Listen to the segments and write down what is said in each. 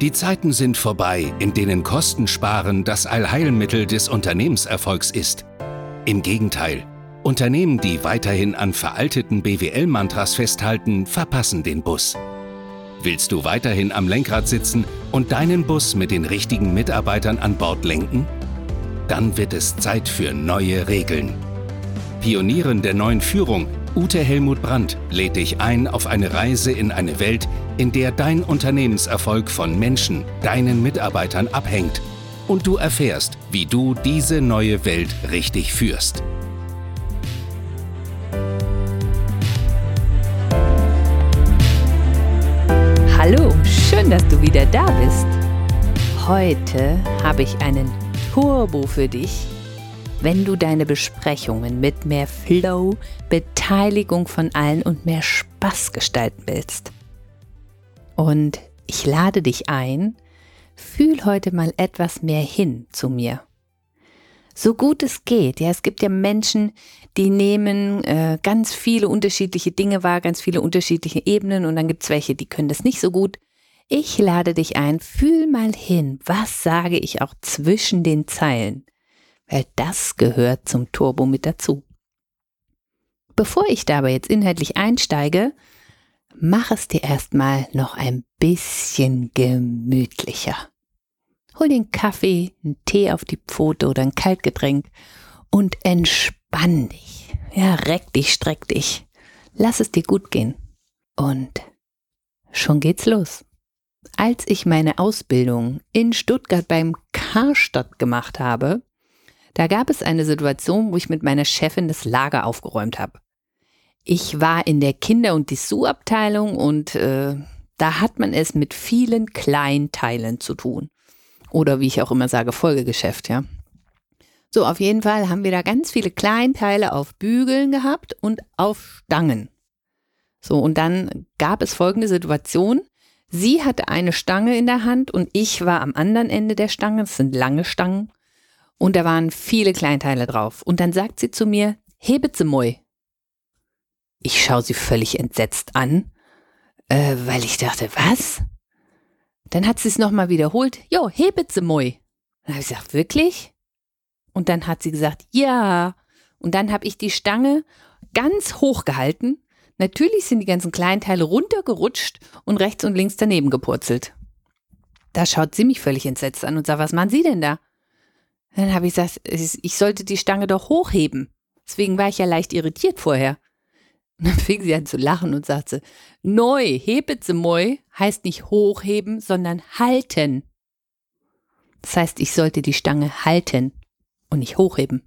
Die Zeiten sind vorbei, in denen Kostensparen das Allheilmittel des Unternehmenserfolgs ist. Im Gegenteil, Unternehmen, die weiterhin an veralteten BWL-Mantras festhalten, verpassen den Bus. Willst du weiterhin am Lenkrad sitzen und deinen Bus mit den richtigen Mitarbeitern an Bord lenken? Dann wird es Zeit für neue Regeln. Pionierin der neuen Führung, Ute Helmut Brandt, lädt dich ein auf eine Reise in eine Welt, in der dein Unternehmenserfolg von Menschen, deinen Mitarbeitern abhängt und du erfährst, wie du diese neue Welt richtig führst. Hallo, schön, dass du wieder da bist. Heute habe ich einen Turbo für dich, wenn du deine Besprechungen mit mehr Flow, Beteiligung von allen und mehr Spaß gestalten willst. Und ich lade dich ein, fühl heute mal etwas mehr hin zu mir. So gut es geht. Ja, es gibt ja Menschen, die nehmen äh, ganz viele unterschiedliche Dinge wahr, ganz viele unterschiedliche Ebenen und dann gibt es welche, die können das nicht so gut. Ich lade dich ein, fühl mal hin, was sage ich auch zwischen den Zeilen, weil das gehört zum Turbo mit dazu. Bevor ich dabei jetzt inhaltlich einsteige, mach es dir erstmal noch ein bisschen gemütlicher. Hol den Kaffee, einen Tee auf die Pfote oder ein Kaltgetränk und entspann dich. Ja, reck dich, streck dich. Lass es dir gut gehen. Und schon geht's los. Als ich meine Ausbildung in Stuttgart beim Karstadt gemacht habe, da gab es eine Situation, wo ich mit meiner Chefin das Lager aufgeräumt habe. Ich war in der Kinder- und Dessous-Abteilung und äh, da hat man es mit vielen Kleinteilen zu tun. Oder wie ich auch immer sage, Folgegeschäft, ja. So, auf jeden Fall haben wir da ganz viele Kleinteile auf Bügeln gehabt und auf Stangen. So, und dann gab es folgende Situation. Sie hatte eine Stange in der Hand und ich war am anderen Ende der Stange. Das sind lange Stangen. Und da waren viele Kleinteile drauf. Und dann sagt sie zu mir, hebet sie moi. Ich schaue sie völlig entsetzt an, äh, weil ich dachte, was? Dann hat sie es nochmal wiederholt. Jo, hebet sie moi. Dann habe ich gesagt, wirklich? Und dann hat sie gesagt, ja. Und dann habe ich die Stange ganz hoch gehalten. Natürlich sind die ganzen Kleinteile runtergerutscht und rechts und links daneben gepurzelt. Da schaut sie mich völlig entsetzt an und sagt, was machen Sie denn da? Dann habe ich gesagt, ich sollte die Stange doch hochheben. Deswegen war ich ja leicht irritiert vorher. Und dann fing sie an zu lachen und sagte, neu, hebet sie moi, heißt nicht hochheben, sondern halten. Das heißt, ich sollte die Stange halten und nicht hochheben.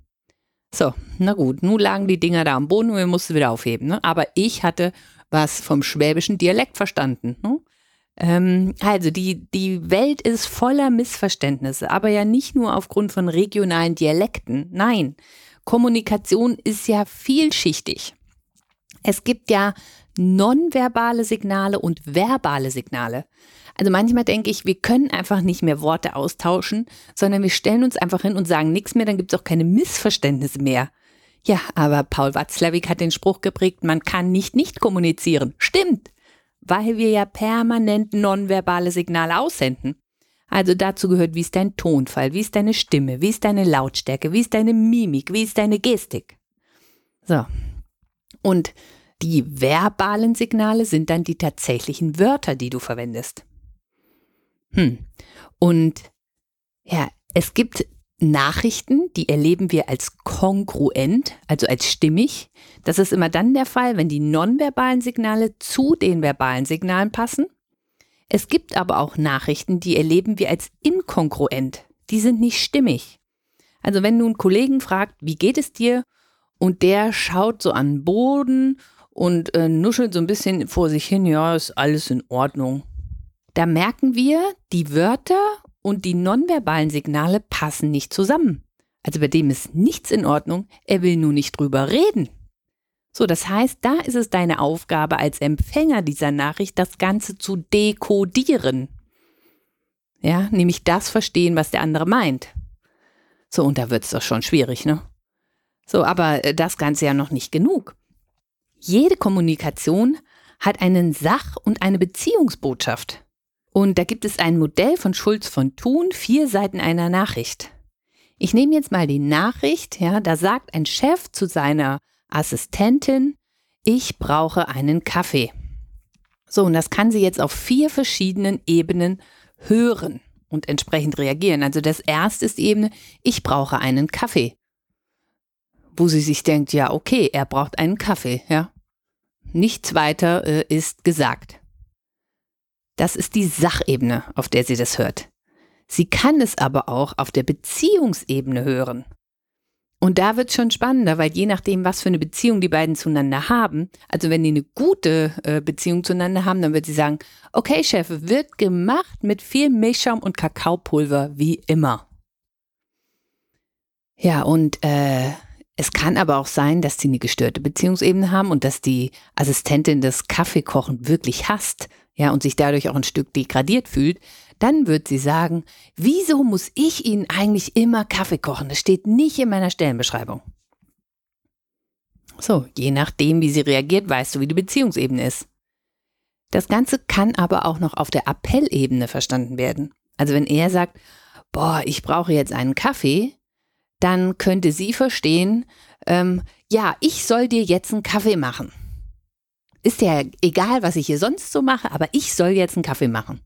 So, na gut, nun lagen die Dinger da am Boden und wir mussten wieder aufheben. Ne? Aber ich hatte was vom schwäbischen Dialekt verstanden. Ne? Ähm, also die, die Welt ist voller Missverständnisse, aber ja nicht nur aufgrund von regionalen Dialekten. Nein, Kommunikation ist ja vielschichtig. Es gibt ja nonverbale Signale und verbale Signale. Also manchmal denke ich, wir können einfach nicht mehr Worte austauschen, sondern wir stellen uns einfach hin und sagen nichts mehr, dann gibt es auch keine Missverständnisse mehr. Ja, aber Paul Watzlawick hat den Spruch geprägt, man kann nicht nicht kommunizieren. Stimmt, weil wir ja permanent nonverbale Signale aussenden. Also dazu gehört, wie ist dein Tonfall, wie ist deine Stimme, wie ist deine Lautstärke, wie ist deine Mimik, wie ist deine Gestik. So, und die verbalen Signale sind dann die tatsächlichen Wörter, die du verwendest. Hm. Und ja, es gibt Nachrichten, die erleben wir als kongruent, also als stimmig. Das ist immer dann der Fall, wenn die nonverbalen Signale zu den verbalen Signalen passen. Es gibt aber auch Nachrichten, die erleben wir als inkongruent. Die sind nicht stimmig. Also wenn einen Kollegen fragt, wie geht es dir? Und der schaut so an den Boden und äh, nuschelt so ein bisschen vor sich hin, ja, ist alles in Ordnung. Da merken wir, die Wörter und die nonverbalen Signale passen nicht zusammen. Also bei dem ist nichts in Ordnung, er will nur nicht drüber reden. So, das heißt, da ist es deine Aufgabe als Empfänger dieser Nachricht, das Ganze zu dekodieren. Ja, nämlich das verstehen, was der andere meint. So, und da wird es doch schon schwierig, ne? So, aber äh, das Ganze ja noch nicht genug. Jede Kommunikation hat einen Sach- und eine Beziehungsbotschaft. Und da gibt es ein Modell von Schulz von Thun, vier Seiten einer Nachricht. Ich nehme jetzt mal die Nachricht, ja, da sagt ein Chef zu seiner Assistentin, ich brauche einen Kaffee. So, und das kann sie jetzt auf vier verschiedenen Ebenen hören und entsprechend reagieren. Also das erste ist die Ebene, ich brauche einen Kaffee. Wo sie sich denkt, ja, okay, er braucht einen Kaffee, ja. Nichts weiter äh, ist gesagt. Das ist die Sachebene, auf der sie das hört. Sie kann es aber auch auf der Beziehungsebene hören. Und da wird es schon spannender, weil je nachdem, was für eine Beziehung die beiden zueinander haben, also wenn die eine gute äh, Beziehung zueinander haben, dann wird sie sagen, okay, Chef, wird gemacht mit viel Milchschaum und Kakaopulver, wie immer. Ja, und äh, es kann aber auch sein, dass sie eine gestörte Beziehungsebene haben und dass die Assistentin das Kaffeekochen wirklich hasst, ja, und sich dadurch auch ein Stück degradiert fühlt, dann wird sie sagen, wieso muss ich Ihnen eigentlich immer Kaffee kochen? Das steht nicht in meiner Stellenbeschreibung. So, je nachdem, wie sie reagiert, weißt du, wie die Beziehungsebene ist. Das Ganze kann aber auch noch auf der Appellebene verstanden werden. Also wenn er sagt, boah, ich brauche jetzt einen Kaffee, dann könnte sie verstehen, ähm, ja, ich soll dir jetzt einen Kaffee machen. Ist ja egal, was ich hier sonst so mache, aber ich soll jetzt einen Kaffee machen.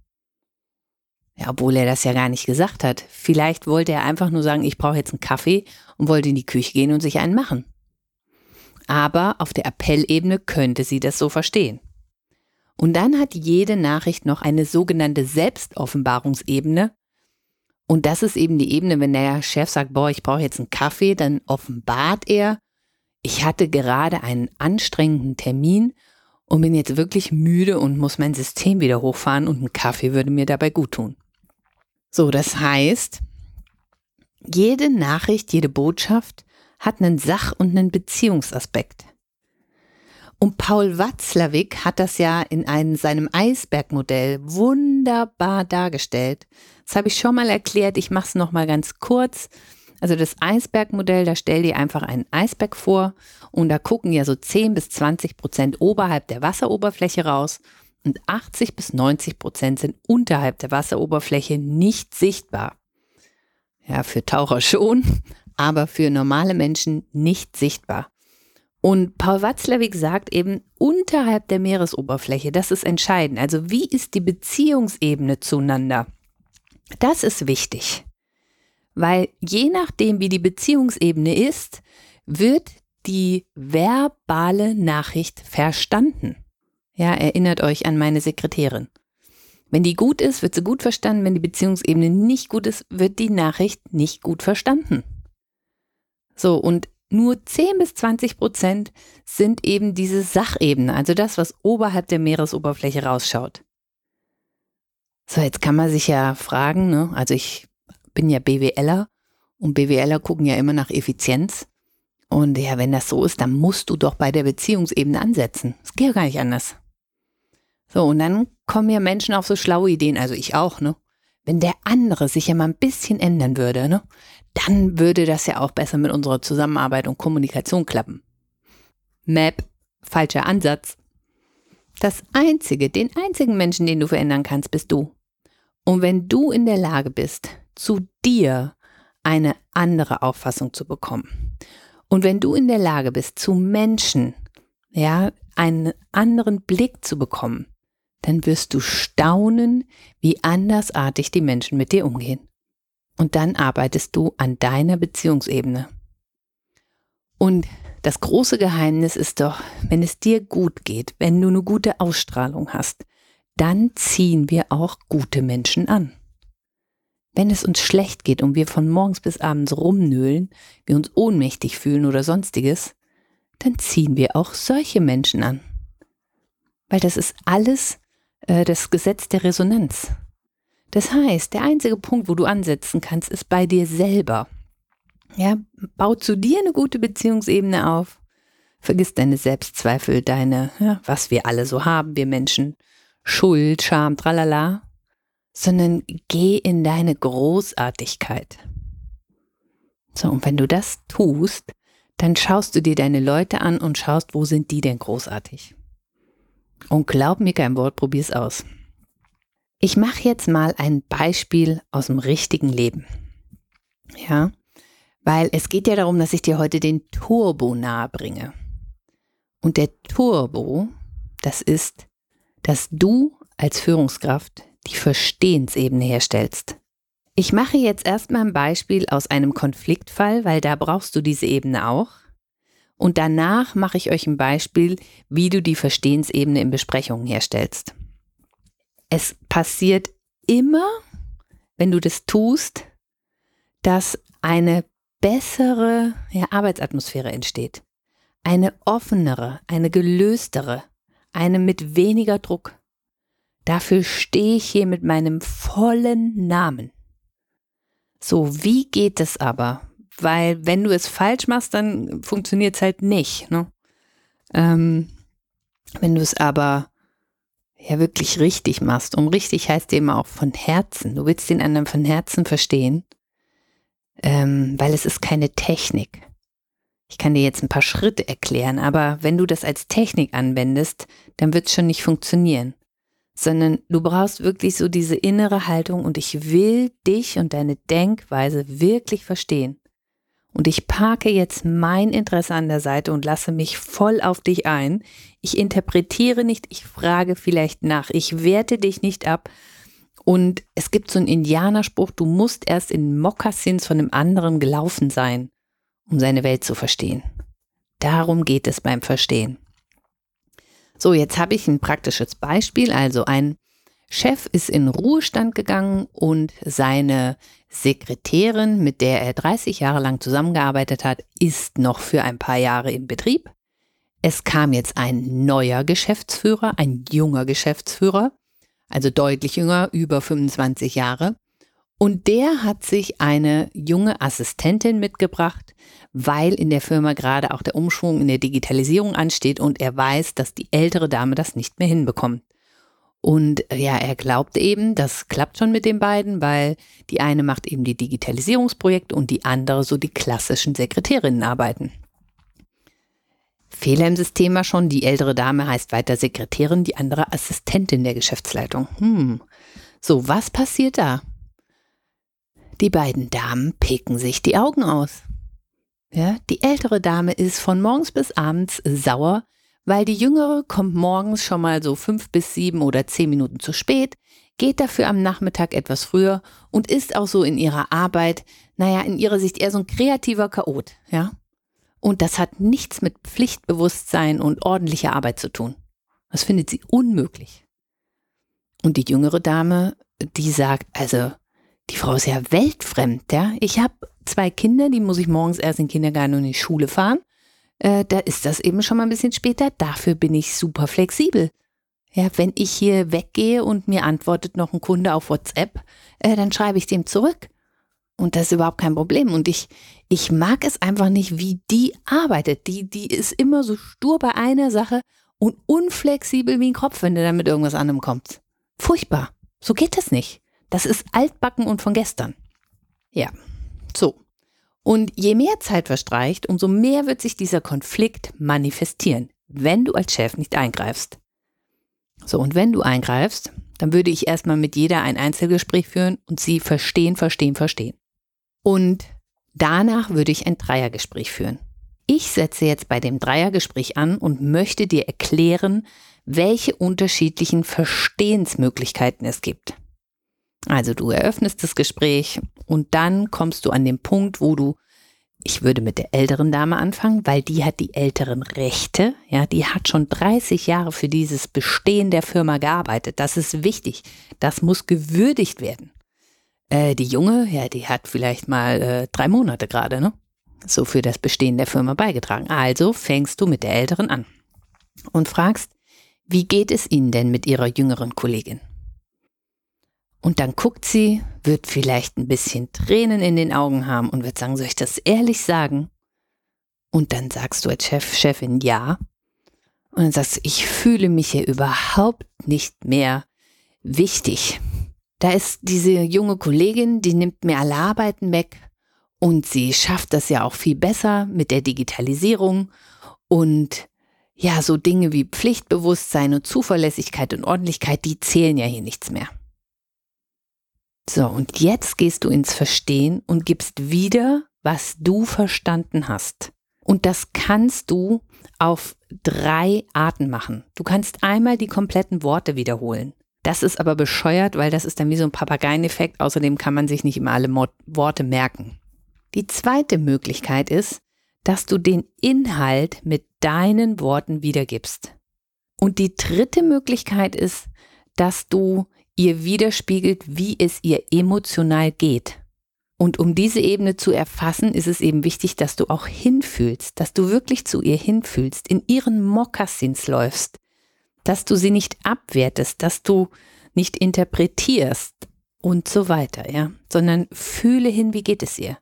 Ja, obwohl er das ja gar nicht gesagt hat. Vielleicht wollte er einfach nur sagen, ich brauche jetzt einen Kaffee und wollte in die Küche gehen und sich einen machen. Aber auf der Appellebene könnte sie das so verstehen. Und dann hat jede Nachricht noch eine sogenannte Selbstoffenbarungsebene. Und das ist eben die Ebene, wenn der Chef sagt, boah, ich brauche jetzt einen Kaffee, dann offenbart er, ich hatte gerade einen anstrengenden Termin und bin jetzt wirklich müde und muss mein System wieder hochfahren und ein Kaffee würde mir dabei gut tun. So, das heißt, jede Nachricht, jede Botschaft hat einen Sach- und einen Beziehungsaspekt. Und Paul Watzlawick hat das ja in einem, seinem Eisbergmodell wunderbar dargestellt. Das habe ich schon mal erklärt, ich mache es nochmal ganz kurz. Also das Eisbergmodell, da stell dir einfach einen Eisberg vor und da gucken ja so 10 bis 20 Prozent oberhalb der Wasseroberfläche raus und 80 bis 90 Prozent sind unterhalb der Wasseroberfläche nicht sichtbar. Ja, für Taucher schon, aber für normale Menschen nicht sichtbar. Und Paul Watzlawick sagt eben, unterhalb der Meeresoberfläche, das ist entscheidend. Also wie ist die Beziehungsebene zueinander? Das ist wichtig. Weil je nachdem, wie die Beziehungsebene ist, wird die verbale Nachricht verstanden. Ja, erinnert euch an meine Sekretärin. Wenn die gut ist, wird sie gut verstanden. Wenn die Beziehungsebene nicht gut ist, wird die Nachricht nicht gut verstanden. So, und nur 10 bis 20 Prozent sind eben diese Sachebene, also das, was oberhalb der Meeresoberfläche rausschaut. So, jetzt kann man sich ja fragen, ne? also ich bin ja BWLer und BWLer gucken ja immer nach Effizienz. Und ja, wenn das so ist, dann musst du doch bei der Beziehungsebene ansetzen. Es geht ja gar nicht anders. So, und dann kommen ja Menschen auf so schlaue Ideen, also ich auch, ne? Wenn der andere sich ja mal ein bisschen ändern würde, ne? Dann würde das ja auch besser mit unserer Zusammenarbeit und Kommunikation klappen. Map, falscher Ansatz. Das einzige, den einzigen Menschen, den du verändern kannst, bist du. Und wenn du in der Lage bist, zu dir eine andere Auffassung zu bekommen, und wenn du in der Lage bist, zu Menschen, ja, einen anderen Blick zu bekommen, dann wirst du staunen, wie andersartig die Menschen mit dir umgehen. Und dann arbeitest du an deiner Beziehungsebene. Und das große Geheimnis ist doch, wenn es dir gut geht, wenn du eine gute Ausstrahlung hast, dann ziehen wir auch gute Menschen an. Wenn es uns schlecht geht und wir von morgens bis abends rumnöhlen, wir uns ohnmächtig fühlen oder sonstiges, dann ziehen wir auch solche Menschen an. Weil das ist alles äh, das Gesetz der Resonanz. Das heißt, der einzige Punkt, wo du ansetzen kannst, ist bei dir selber. Ja, bau zu dir eine gute Beziehungsebene auf. Vergiss deine Selbstzweifel, deine, ja, was wir alle so haben, wir Menschen, Schuld, Scham, tralala, sondern geh in deine Großartigkeit. So, und wenn du das tust, dann schaust du dir deine Leute an und schaust, wo sind die denn großartig. Und glaub mir kein Wort, probier's aus. Ich mache jetzt mal ein Beispiel aus dem richtigen Leben. Ja, weil es geht ja darum, dass ich dir heute den Turbo nahe bringe. Und der Turbo, das ist, dass du als Führungskraft die Verstehensebene herstellst. Ich mache jetzt erstmal ein Beispiel aus einem Konfliktfall, weil da brauchst du diese Ebene auch. Und danach mache ich euch ein Beispiel, wie du die Verstehensebene in Besprechungen herstellst. Es passiert immer, wenn du das tust, dass eine bessere ja, Arbeitsatmosphäre entsteht. Eine offenere, eine gelöstere, eine mit weniger Druck. Dafür stehe ich hier mit meinem vollen Namen. So, wie geht es aber? Weil wenn du es falsch machst, dann funktioniert es halt nicht. Ne? Ähm, wenn du es aber ja wirklich richtig machst, um richtig heißt eben auch von Herzen, du willst den anderen von Herzen verstehen, ähm, weil es ist keine Technik. Ich kann dir jetzt ein paar Schritte erklären, aber wenn du das als Technik anwendest, dann wird es schon nicht funktionieren sondern du brauchst wirklich so diese innere Haltung und ich will dich und deine Denkweise wirklich verstehen. Und ich parke jetzt mein Interesse an der Seite und lasse mich voll auf dich ein. Ich interpretiere nicht, ich frage vielleicht nach, ich werte dich nicht ab. Und es gibt so einen Indianerspruch, du musst erst in Mokassins von einem anderen gelaufen sein, um seine Welt zu verstehen. Darum geht es beim Verstehen. So, jetzt habe ich ein praktisches Beispiel. Also ein Chef ist in Ruhestand gegangen und seine Sekretärin, mit der er 30 Jahre lang zusammengearbeitet hat, ist noch für ein paar Jahre im Betrieb. Es kam jetzt ein neuer Geschäftsführer, ein junger Geschäftsführer, also deutlich jünger, über 25 Jahre. Und der hat sich eine junge Assistentin mitgebracht, weil in der Firma gerade auch der Umschwung in der Digitalisierung ansteht und er weiß, dass die ältere Dame das nicht mehr hinbekommt. Und äh, ja, er glaubt eben, das klappt schon mit den beiden, weil die eine macht eben die Digitalisierungsprojekte und die andere so die klassischen Sekretärinnenarbeiten. Fehler im System war schon, die ältere Dame heißt weiter Sekretärin, die andere Assistentin der Geschäftsleitung. Hm. So, was passiert da? Die beiden Damen picken sich die Augen aus. Ja, die ältere Dame ist von morgens bis abends sauer, weil die jüngere kommt morgens schon mal so fünf bis sieben oder zehn Minuten zu spät, geht dafür am Nachmittag etwas früher und ist auch so in ihrer Arbeit, naja, in ihrer Sicht eher so ein kreativer Chaot, ja. Und das hat nichts mit Pflichtbewusstsein und ordentlicher Arbeit zu tun. Das findet sie unmöglich. Und die jüngere Dame, die sagt, also, die Frau ist ja weltfremd, ja. Ich habe zwei Kinder, die muss ich morgens erst in den Kindergarten und in die Schule fahren. Äh, da ist das eben schon mal ein bisschen später. Dafür bin ich super flexibel. Ja, wenn ich hier weggehe und mir antwortet noch ein Kunde auf WhatsApp, äh, dann schreibe ich dem zurück. Und das ist überhaupt kein Problem. Und ich, ich mag es einfach nicht, wie die arbeitet. Die, die ist immer so stur bei einer Sache und unflexibel wie ein Kopf, wenn du dann mit irgendwas anderem kommst. Furchtbar. So geht das nicht. Das ist altbacken und von gestern. Ja, so. Und je mehr Zeit verstreicht, umso mehr wird sich dieser Konflikt manifestieren, wenn du als Chef nicht eingreifst. So, und wenn du eingreifst, dann würde ich erstmal mit jeder ein Einzelgespräch führen und sie verstehen, verstehen, verstehen. Und danach würde ich ein Dreiergespräch führen. Ich setze jetzt bei dem Dreiergespräch an und möchte dir erklären, welche unterschiedlichen Verstehensmöglichkeiten es gibt. Also du eröffnest das Gespräch und dann kommst du an den Punkt, wo du, ich würde mit der älteren Dame anfangen, weil die hat die älteren Rechte, ja, die hat schon 30 Jahre für dieses Bestehen der Firma gearbeitet. Das ist wichtig. Das muss gewürdigt werden. Äh, die Junge, ja, die hat vielleicht mal äh, drei Monate gerade, ne? So für das Bestehen der Firma beigetragen. Also fängst du mit der älteren an und fragst, wie geht es Ihnen denn mit Ihrer jüngeren Kollegin? Und dann guckt sie, wird vielleicht ein bisschen Tränen in den Augen haben und wird sagen, soll ich das ehrlich sagen? Und dann sagst du als Chef, Chefin ja. Und dann sagst du, ich fühle mich hier überhaupt nicht mehr wichtig. Da ist diese junge Kollegin, die nimmt mir alle Arbeiten weg und sie schafft das ja auch viel besser mit der Digitalisierung und ja, so Dinge wie Pflichtbewusstsein und Zuverlässigkeit und Ordentlichkeit, die zählen ja hier nichts mehr. So, und jetzt gehst du ins Verstehen und gibst wieder, was du verstanden hast. Und das kannst du auf drei Arten machen. Du kannst einmal die kompletten Worte wiederholen. Das ist aber bescheuert, weil das ist dann wie so ein Papageieneffekt. Außerdem kann man sich nicht immer alle Worte merken. Die zweite Möglichkeit ist, dass du den Inhalt mit deinen Worten wiedergibst. Und die dritte Möglichkeit ist, dass du ihr widerspiegelt, wie es ihr emotional geht. Und um diese Ebene zu erfassen, ist es eben wichtig, dass du auch hinfühlst, dass du wirklich zu ihr hinfühlst, in ihren Mokassins läufst, dass du sie nicht abwertest, dass du nicht interpretierst und so weiter, ja, sondern fühle hin, wie geht es ihr.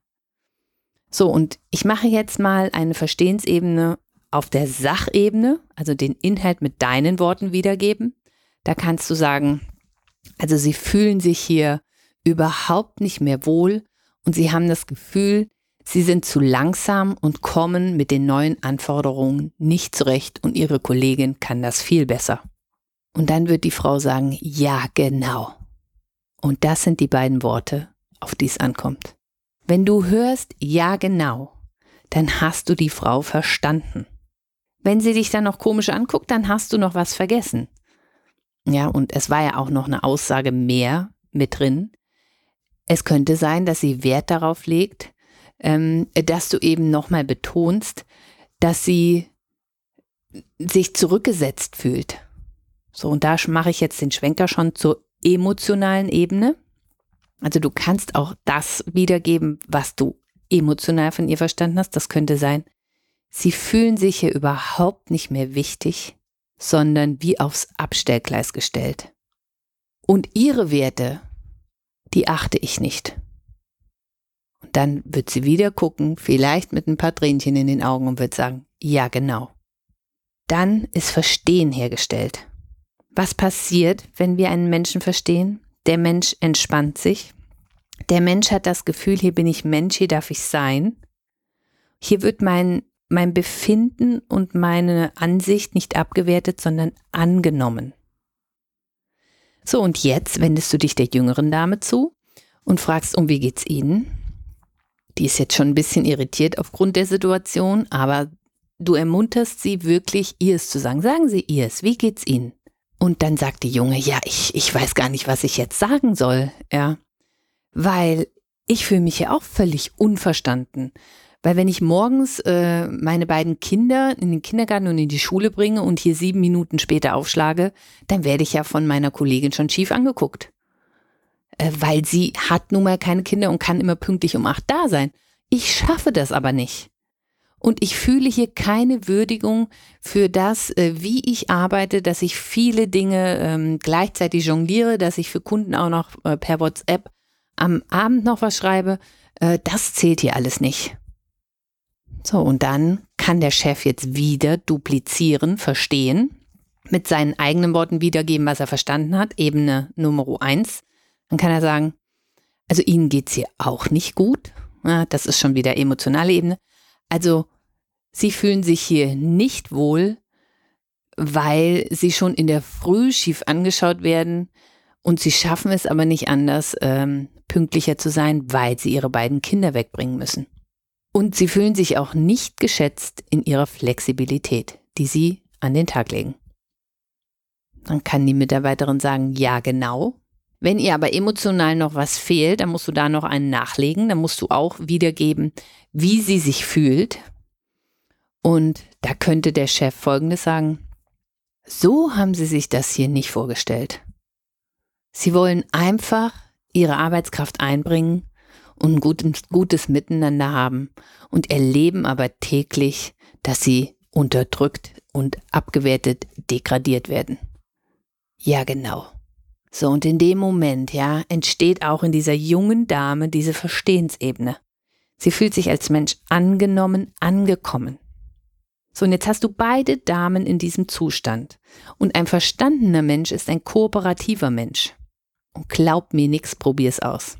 So, und ich mache jetzt mal eine Verstehensebene auf der Sachebene, also den Inhalt mit deinen Worten wiedergeben. Da kannst du sagen, also sie fühlen sich hier überhaupt nicht mehr wohl und sie haben das Gefühl, sie sind zu langsam und kommen mit den neuen Anforderungen nicht zurecht und ihre Kollegin kann das viel besser. Und dann wird die Frau sagen, ja, genau. Und das sind die beiden Worte, auf die es ankommt. Wenn du hörst, ja, genau, dann hast du die Frau verstanden. Wenn sie dich dann noch komisch anguckt, dann hast du noch was vergessen. Ja, und es war ja auch noch eine Aussage mehr mit drin. Es könnte sein, dass sie Wert darauf legt, ähm, dass du eben nochmal betonst, dass sie sich zurückgesetzt fühlt. So, und da mache ich jetzt den Schwenker schon zur emotionalen Ebene. Also du kannst auch das wiedergeben, was du emotional von ihr verstanden hast. Das könnte sein, sie fühlen sich hier überhaupt nicht mehr wichtig, sondern wie aufs Abstellgleis gestellt. Und ihre Werte, die achte ich nicht. Und dann wird sie wieder gucken, vielleicht mit ein paar Tränchen in den Augen und wird sagen, ja genau. Dann ist Verstehen hergestellt. Was passiert, wenn wir einen Menschen verstehen? Der Mensch entspannt sich. Der Mensch hat das Gefühl, hier bin ich Mensch, hier darf ich sein. Hier wird mein mein Befinden und meine Ansicht nicht abgewertet, sondern angenommen. So, und jetzt wendest du dich der jüngeren Dame zu und fragst, um wie geht's Ihnen? Die ist jetzt schon ein bisschen irritiert aufgrund der Situation, aber du ermunterst sie wirklich, ihr es zu sagen. Sagen Sie ihr es, wie geht's Ihnen? Und dann sagt die Junge, ja, ich, ich weiß gar nicht, was ich jetzt sagen soll, ja. Weil ich fühle mich ja auch völlig unverstanden. Weil wenn ich morgens äh, meine beiden Kinder in den Kindergarten und in die Schule bringe und hier sieben Minuten später aufschlage, dann werde ich ja von meiner Kollegin schon schief angeguckt. Äh, weil sie hat nun mal keine Kinder und kann immer pünktlich um acht da sein. Ich schaffe das aber nicht. Und ich fühle hier keine Würdigung für das, äh, wie ich arbeite, dass ich viele Dinge ähm, gleichzeitig jongliere, dass ich für Kunden auch noch äh, per WhatsApp am Abend noch was schreibe. Äh, das zählt hier alles nicht. So, und dann kann der Chef jetzt wieder duplizieren, verstehen, mit seinen eigenen Worten wiedergeben, was er verstanden hat, Ebene Nummer eins. Dann kann er sagen, also Ihnen geht's hier auch nicht gut. Ja, das ist schon wieder emotionale Ebene. Also Sie fühlen sich hier nicht wohl, weil Sie schon in der Früh schief angeschaut werden und Sie schaffen es aber nicht anders, ähm, pünktlicher zu sein, weil Sie Ihre beiden Kinder wegbringen müssen. Und sie fühlen sich auch nicht geschätzt in ihrer Flexibilität, die sie an den Tag legen. Dann kann die Mitarbeiterin sagen, ja genau. Wenn ihr aber emotional noch was fehlt, dann musst du da noch einen nachlegen. Dann musst du auch wiedergeben, wie sie sich fühlt. Und da könnte der Chef Folgendes sagen. So haben sie sich das hier nicht vorgestellt. Sie wollen einfach ihre Arbeitskraft einbringen und ein gutes, gutes Miteinander haben und erleben aber täglich, dass sie unterdrückt und abgewertet, degradiert werden. Ja, genau. So, und in dem Moment, ja, entsteht auch in dieser jungen Dame diese Verstehensebene. Sie fühlt sich als Mensch angenommen, angekommen. So, und jetzt hast du beide Damen in diesem Zustand. Und ein verstandener Mensch ist ein kooperativer Mensch. Und glaub mir nix, probier's aus.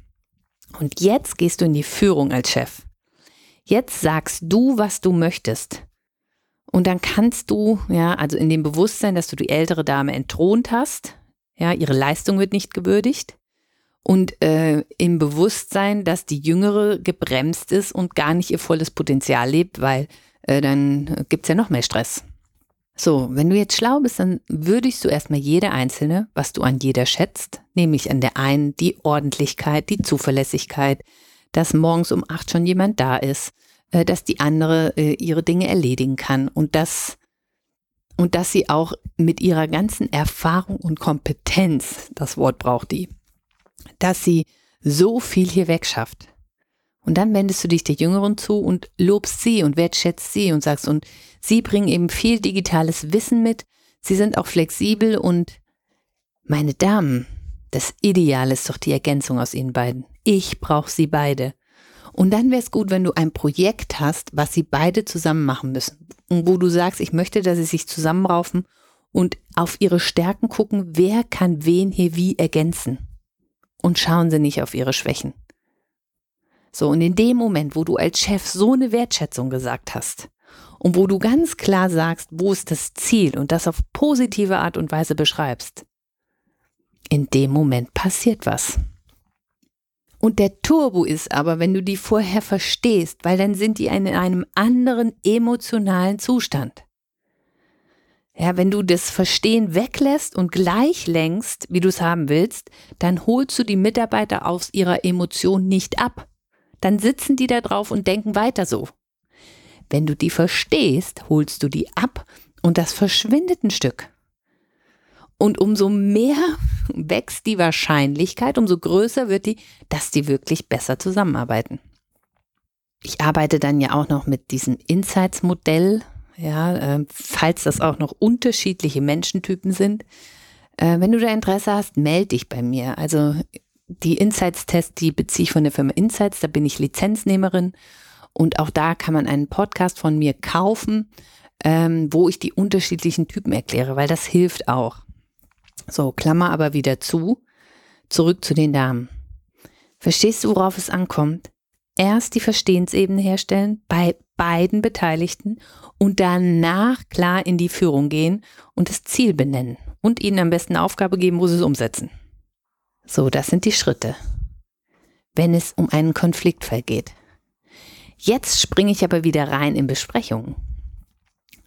Und jetzt gehst du in die Führung als Chef. Jetzt sagst du, was du möchtest. Und dann kannst du, ja, also in dem Bewusstsein, dass du die ältere Dame entthront hast, ja, ihre Leistung wird nicht gewürdigt. und äh, im Bewusstsein, dass die Jüngere gebremst ist und gar nicht ihr volles Potenzial lebt, weil äh, dann gibt's ja noch mehr Stress. So, wenn du jetzt schlau bist, dann würdigst du erstmal jede einzelne, was du an jeder schätzt, nämlich an der einen die Ordentlichkeit, die Zuverlässigkeit, dass morgens um acht schon jemand da ist, äh, dass die andere äh, ihre Dinge erledigen kann und dass und dass sie auch mit ihrer ganzen Erfahrung und Kompetenz, das Wort braucht die, dass sie so viel hier wegschafft. Und dann wendest du dich der Jüngeren zu und lobst sie und wertschätzt sie und sagst, und sie bringen eben viel digitales Wissen mit, sie sind auch flexibel und meine Damen, das Ideal ist doch die Ergänzung aus ihnen beiden. Ich brauche sie beide. Und dann wäre es gut, wenn du ein Projekt hast, was sie beide zusammen machen müssen. Und wo du sagst, ich möchte, dass sie sich zusammenraufen und auf ihre Stärken gucken, wer kann wen hier wie ergänzen. Und schauen sie nicht auf ihre Schwächen. So, und in dem Moment, wo du als Chef so eine Wertschätzung gesagt hast und wo du ganz klar sagst, wo ist das Ziel und das auf positive Art und Weise beschreibst, in dem Moment passiert was. Und der Turbo ist aber, wenn du die vorher verstehst, weil dann sind die in einem anderen emotionalen Zustand. Ja, wenn du das Verstehen weglässt und gleich lenkst, wie du es haben willst, dann holst du die Mitarbeiter aus ihrer Emotion nicht ab dann sitzen die da drauf und denken weiter so. Wenn du die verstehst, holst du die ab und das verschwindet ein Stück. Und umso mehr wächst die Wahrscheinlichkeit, umso größer wird die, dass die wirklich besser zusammenarbeiten. Ich arbeite dann ja auch noch mit diesem Insights-Modell, ja, äh, falls das auch noch unterschiedliche Menschentypen sind. Äh, wenn du da Interesse hast, melde dich bei mir. Also die Insights-Tests, die beziehe ich von der Firma Insights, da bin ich Lizenznehmerin und auch da kann man einen Podcast von mir kaufen, ähm, wo ich die unterschiedlichen Typen erkläre, weil das hilft auch. So, Klammer aber wieder zu, zurück zu den Damen. Verstehst du, worauf es ankommt? Erst die Verstehensebene herstellen bei beiden Beteiligten und danach klar in die Führung gehen und das Ziel benennen und ihnen am besten eine Aufgabe geben, wo sie es umsetzen. So, das sind die Schritte, wenn es um einen Konfliktfall geht. Jetzt springe ich aber wieder rein in Besprechungen.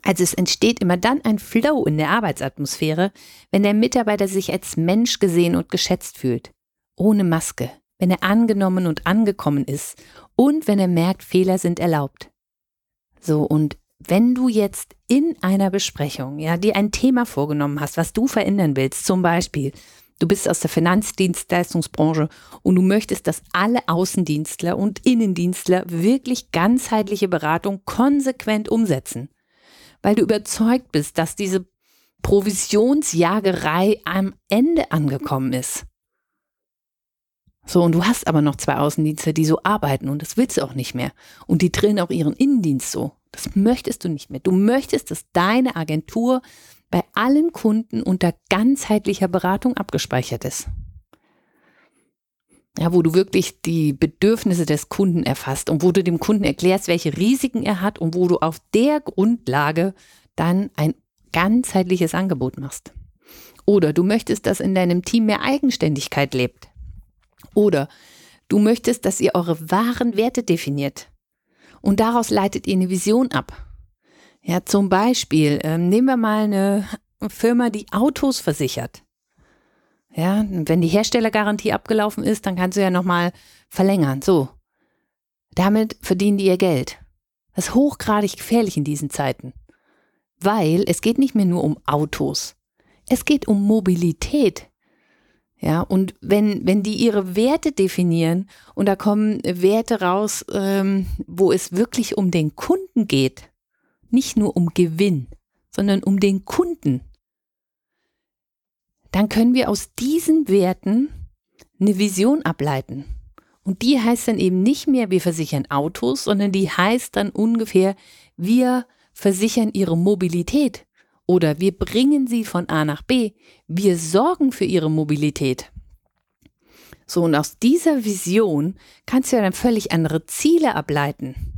Also es entsteht immer dann ein Flow in der Arbeitsatmosphäre, wenn der Mitarbeiter sich als Mensch gesehen und geschätzt fühlt. Ohne Maske, wenn er angenommen und angekommen ist und wenn er merkt, Fehler sind erlaubt. So, und wenn du jetzt in einer Besprechung, ja, dir ein Thema vorgenommen hast, was du verändern willst, zum Beispiel, Du bist aus der Finanzdienstleistungsbranche und du möchtest, dass alle Außendienstler und Innendienstler wirklich ganzheitliche Beratung konsequent umsetzen, weil du überzeugt bist, dass diese Provisionsjagerei am Ende angekommen ist. So, und du hast aber noch zwei Außendienste, die so arbeiten und das willst du auch nicht mehr. Und die drehen auch ihren Innendienst so. Das möchtest du nicht mehr. Du möchtest, dass deine Agentur bei allen Kunden unter ganzheitlicher Beratung abgespeichert ist. Ja, wo du wirklich die Bedürfnisse des Kunden erfasst und wo du dem Kunden erklärst, welche Risiken er hat und wo du auf der Grundlage dann ein ganzheitliches Angebot machst. Oder du möchtest, dass in deinem Team mehr Eigenständigkeit lebt. Oder du möchtest, dass ihr eure wahren Werte definiert. Und daraus leitet ihr eine Vision ab. Ja, zum Beispiel, ähm, nehmen wir mal eine Firma, die Autos versichert. Ja, wenn die Herstellergarantie abgelaufen ist, dann kannst du ja nochmal verlängern. So. Damit verdienen die ihr Geld. Das ist hochgradig gefährlich in diesen Zeiten. Weil es geht nicht mehr nur um Autos. Es geht um Mobilität. Ja, und wenn, wenn die ihre Werte definieren und da kommen Werte raus, ähm, wo es wirklich um den Kunden geht, nicht nur um Gewinn, sondern um den Kunden, dann können wir aus diesen Werten eine Vision ableiten. Und die heißt dann eben nicht mehr, wir versichern Autos, sondern die heißt dann ungefähr, wir versichern ihre Mobilität oder wir bringen sie von A nach B. Wir sorgen für ihre Mobilität. So, und aus dieser Vision kannst du ja dann völlig andere Ziele ableiten.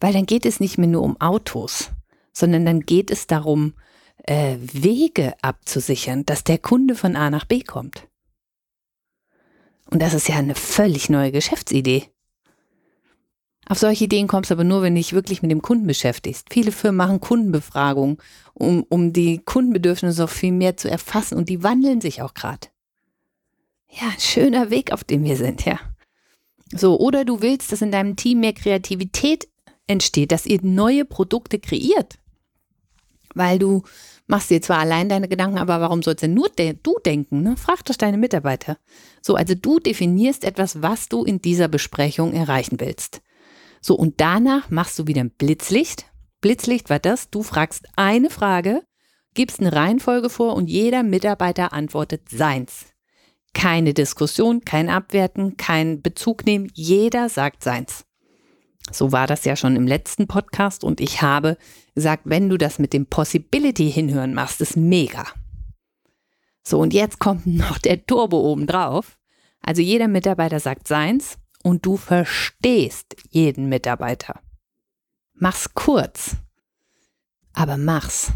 Weil dann geht es nicht mehr nur um Autos, sondern dann geht es darum, äh, Wege abzusichern, dass der Kunde von A nach B kommt. Und das ist ja eine völlig neue Geschäftsidee. Auf solche Ideen kommst du aber nur, wenn du dich wirklich mit dem Kunden beschäftigst. Viele Firmen machen Kundenbefragungen, um, um die Kundenbedürfnisse noch viel mehr zu erfassen und die wandeln sich auch gerade. Ja, schöner Weg, auf dem wir sind, ja. So, oder du willst, dass in deinem Team mehr Kreativität entsteht, dass ihr neue Produkte kreiert. Weil du machst dir zwar allein deine Gedanken, aber warum sollst denn nur de du denken? Ne? Frag doch deine Mitarbeiter. So, also du definierst etwas, was du in dieser Besprechung erreichen willst. So, und danach machst du wieder ein Blitzlicht. Blitzlicht war das, du fragst eine Frage, gibst eine Reihenfolge vor und jeder Mitarbeiter antwortet seins. Keine Diskussion, kein Abwerten, kein Bezug nehmen, jeder sagt seins. So war das ja schon im letzten Podcast und ich habe gesagt, wenn du das mit dem Possibility hinhören machst, ist mega. So, und jetzt kommt noch der Turbo oben drauf. Also jeder Mitarbeiter sagt seins und du verstehst jeden Mitarbeiter. Mach's kurz, aber mach's.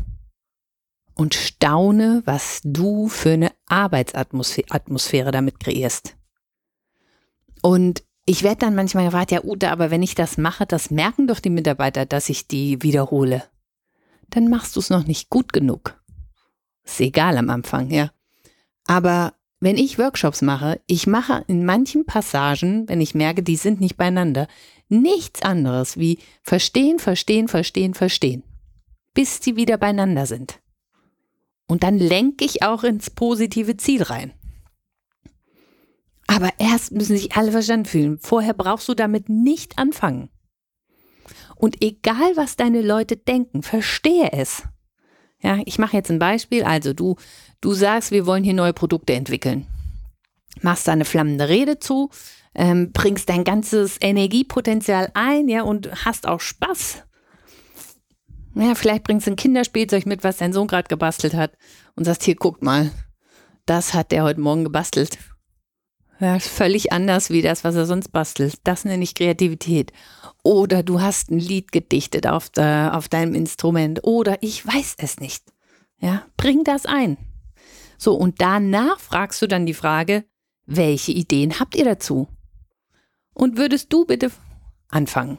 Und staune, was du für eine Arbeitsatmosphäre damit kreierst. Und ich werde dann manchmal gefragt, ja Ute, aber wenn ich das mache, das merken doch die Mitarbeiter, dass ich die wiederhole. Dann machst du es noch nicht gut genug. Ist egal am Anfang, ja. Aber wenn ich Workshops mache, ich mache in manchen Passagen, wenn ich merke, die sind nicht beieinander, nichts anderes wie verstehen, verstehen, verstehen, verstehen, bis sie wieder beieinander sind. Und dann lenke ich auch ins positive Ziel rein. Aber erst müssen sich alle verstanden fühlen. Vorher brauchst du damit nicht anfangen. Und egal, was deine Leute denken, verstehe es. Ja, ich mache jetzt ein Beispiel. Also du, du sagst, wir wollen hier neue Produkte entwickeln. Machst da eine flammende Rede zu, ähm, bringst dein ganzes Energiepotenzial ein, ja, und hast auch Spaß. Ja, vielleicht bringst du ein Kinderspielzeug mit, was dein Sohn gerade gebastelt hat und sagst, hier, guckt mal, das hat der heute Morgen gebastelt. Ja, völlig anders wie das, was er sonst bastelt. Das nenne ich Kreativität. Oder du hast ein Lied gedichtet auf, der, auf deinem Instrument. Oder ich weiß es nicht. Ja, bring das ein. So, und danach fragst du dann die Frage, welche Ideen habt ihr dazu? Und würdest du bitte anfangen?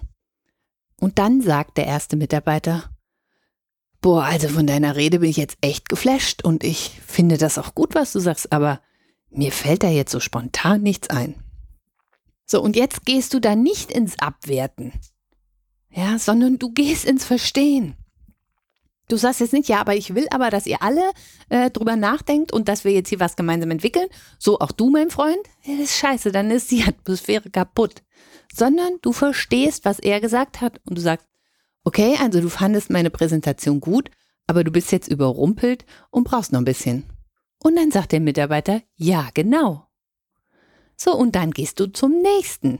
Und dann sagt der erste Mitarbeiter, boah, also von deiner Rede bin ich jetzt echt geflasht und ich finde das auch gut, was du sagst, aber mir fällt da jetzt so spontan nichts ein. So, und jetzt gehst du da nicht ins Abwerten, ja, sondern du gehst ins Verstehen. Du sagst jetzt nicht, ja, aber ich will aber, dass ihr alle äh, drüber nachdenkt und dass wir jetzt hier was gemeinsam entwickeln. So auch du, mein Freund. Ja, das ist scheiße, dann ist die Atmosphäre kaputt. Sondern du verstehst, was er gesagt hat und du sagst, okay, also du fandest meine Präsentation gut, aber du bist jetzt überrumpelt und brauchst noch ein bisschen. Und dann sagt der Mitarbeiter, ja, genau. So, und dann gehst du zum nächsten.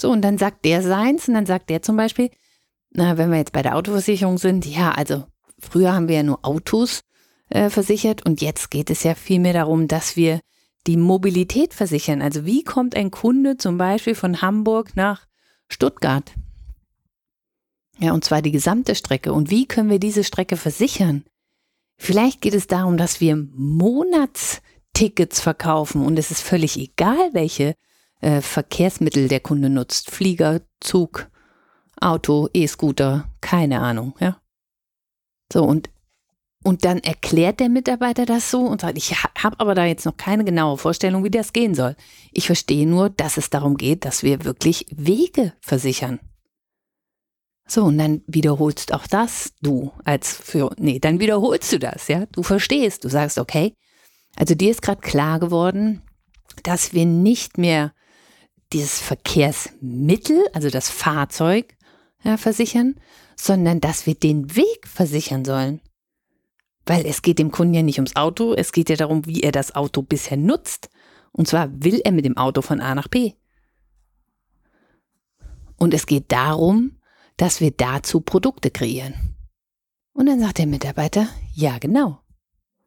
So, und dann sagt der seins und dann sagt der zum Beispiel, na, wenn wir jetzt bei der Autoversicherung sind, ja, also früher haben wir ja nur Autos äh, versichert und jetzt geht es ja vielmehr darum, dass wir die Mobilität versichern. Also wie kommt ein Kunde zum Beispiel von Hamburg nach Stuttgart? Ja, und zwar die gesamte Strecke. Und wie können wir diese Strecke versichern? Vielleicht geht es darum, dass wir Monatstickets verkaufen und es ist völlig egal, welche äh, Verkehrsmittel der Kunde nutzt. Flieger, Zug, Auto, E-Scooter, keine Ahnung, ja. So, und, und dann erklärt der Mitarbeiter das so und sagt, ich habe aber da jetzt noch keine genaue Vorstellung, wie das gehen soll. Ich verstehe nur, dass es darum geht, dass wir wirklich Wege versichern. So, und dann wiederholst auch das du als für, nee, dann wiederholst du das, ja. Du verstehst, du sagst, okay, also dir ist gerade klar geworden, dass wir nicht mehr dieses Verkehrsmittel, also das Fahrzeug, ja, versichern, sondern dass wir den Weg versichern sollen. Weil es geht dem Kunden ja nicht ums Auto, es geht ja darum, wie er das Auto bisher nutzt. Und zwar will er mit dem Auto von A nach B. Und es geht darum, dass wir dazu Produkte kreieren. Und dann sagt der Mitarbeiter, ja, genau.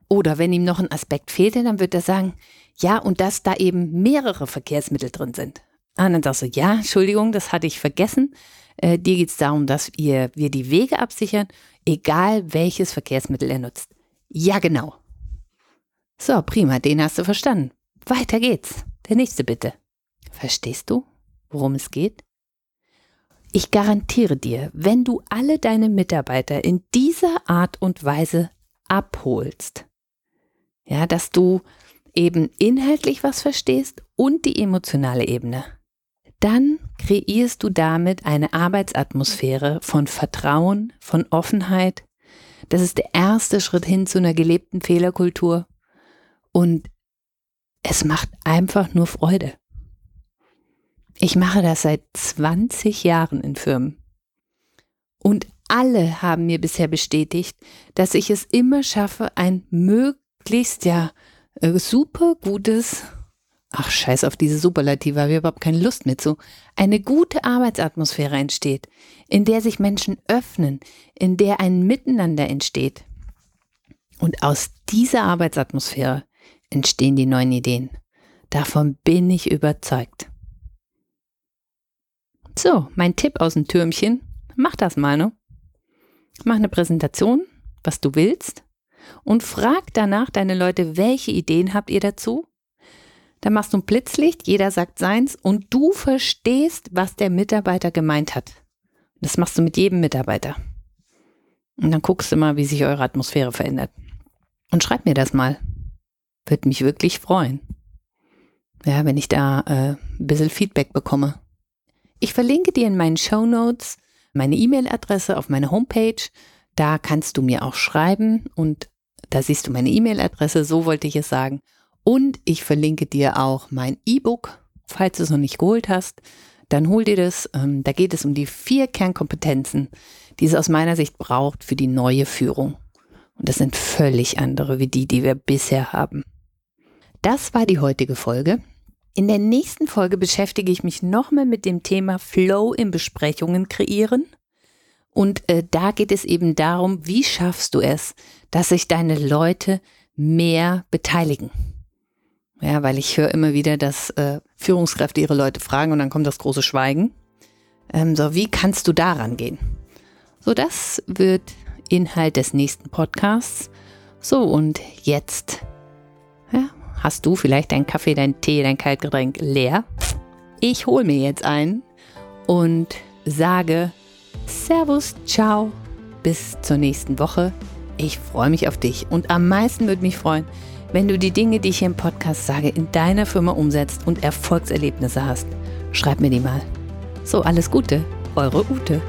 Oder wenn ihm noch ein Aspekt fehlte, dann wird er sagen, ja, und dass da eben mehrere Verkehrsmittel drin sind. Und dann sagst du, ja, Entschuldigung, das hatte ich vergessen. Äh, dir geht es darum, dass ihr, wir die Wege absichern, egal welches Verkehrsmittel er nutzt. Ja, genau. So, prima, den hast du verstanden. Weiter geht's. Der nächste bitte. Verstehst du, worum es geht? Ich garantiere dir, wenn du alle deine Mitarbeiter in dieser Art und Weise abholst, ja, dass du eben inhaltlich was verstehst und die emotionale Ebene, dann kreierst du damit eine Arbeitsatmosphäre von Vertrauen, von Offenheit. Das ist der erste Schritt hin zu einer gelebten Fehlerkultur. Und es macht einfach nur Freude. Ich mache das seit 20 Jahren in Firmen. Und alle haben mir bisher bestätigt, dass ich es immer schaffe, ein möglichst ja äh, super gutes, ach scheiß auf diese Superlative, habe ich überhaupt keine Lust mit so, eine gute Arbeitsatmosphäre entsteht, in der sich Menschen öffnen, in der ein Miteinander entsteht. Und aus dieser Arbeitsatmosphäre entstehen die neuen Ideen. Davon bin ich überzeugt. So, mein Tipp aus dem Türmchen. Mach das mal, ne? Mach eine Präsentation, was du willst, und frag danach deine Leute, welche Ideen habt ihr dazu? Dann machst du ein Blitzlicht, jeder sagt seins und du verstehst, was der Mitarbeiter gemeint hat. Das machst du mit jedem Mitarbeiter. Und dann guckst du mal, wie sich eure Atmosphäre verändert. Und schreib mir das mal. Würde mich wirklich freuen. Ja, wenn ich da äh, ein bisschen Feedback bekomme. Ich verlinke dir in meinen Show Notes meine E-Mail-Adresse auf meine Homepage. Da kannst du mir auch schreiben und da siehst du meine E-Mail-Adresse, so wollte ich es sagen. Und ich verlinke dir auch mein E-Book, falls du es noch nicht geholt hast. Dann hol dir das. Ähm, da geht es um die vier Kernkompetenzen, die es aus meiner Sicht braucht für die neue Führung. Und das sind völlig andere wie die, die wir bisher haben. Das war die heutige Folge. In der nächsten Folge beschäftige ich mich nochmal mit dem Thema Flow in Besprechungen kreieren. Und äh, da geht es eben darum, wie schaffst du es, dass sich deine Leute mehr beteiligen. Ja, weil ich höre immer wieder, dass äh, Führungskräfte ihre Leute fragen und dann kommt das große Schweigen. Ähm, so, wie kannst du daran gehen? So, das wird Inhalt des nächsten Podcasts. So, und jetzt ja, Hast du vielleicht deinen Kaffee, deinen Tee, dein Kaltgetränk leer? Ich hole mir jetzt einen und sage Servus, ciao, bis zur nächsten Woche. Ich freue mich auf dich und am meisten würde mich freuen, wenn du die Dinge, die ich hier im Podcast sage, in deiner Firma umsetzt und Erfolgserlebnisse hast. Schreib mir die mal. So, alles Gute, eure Ute.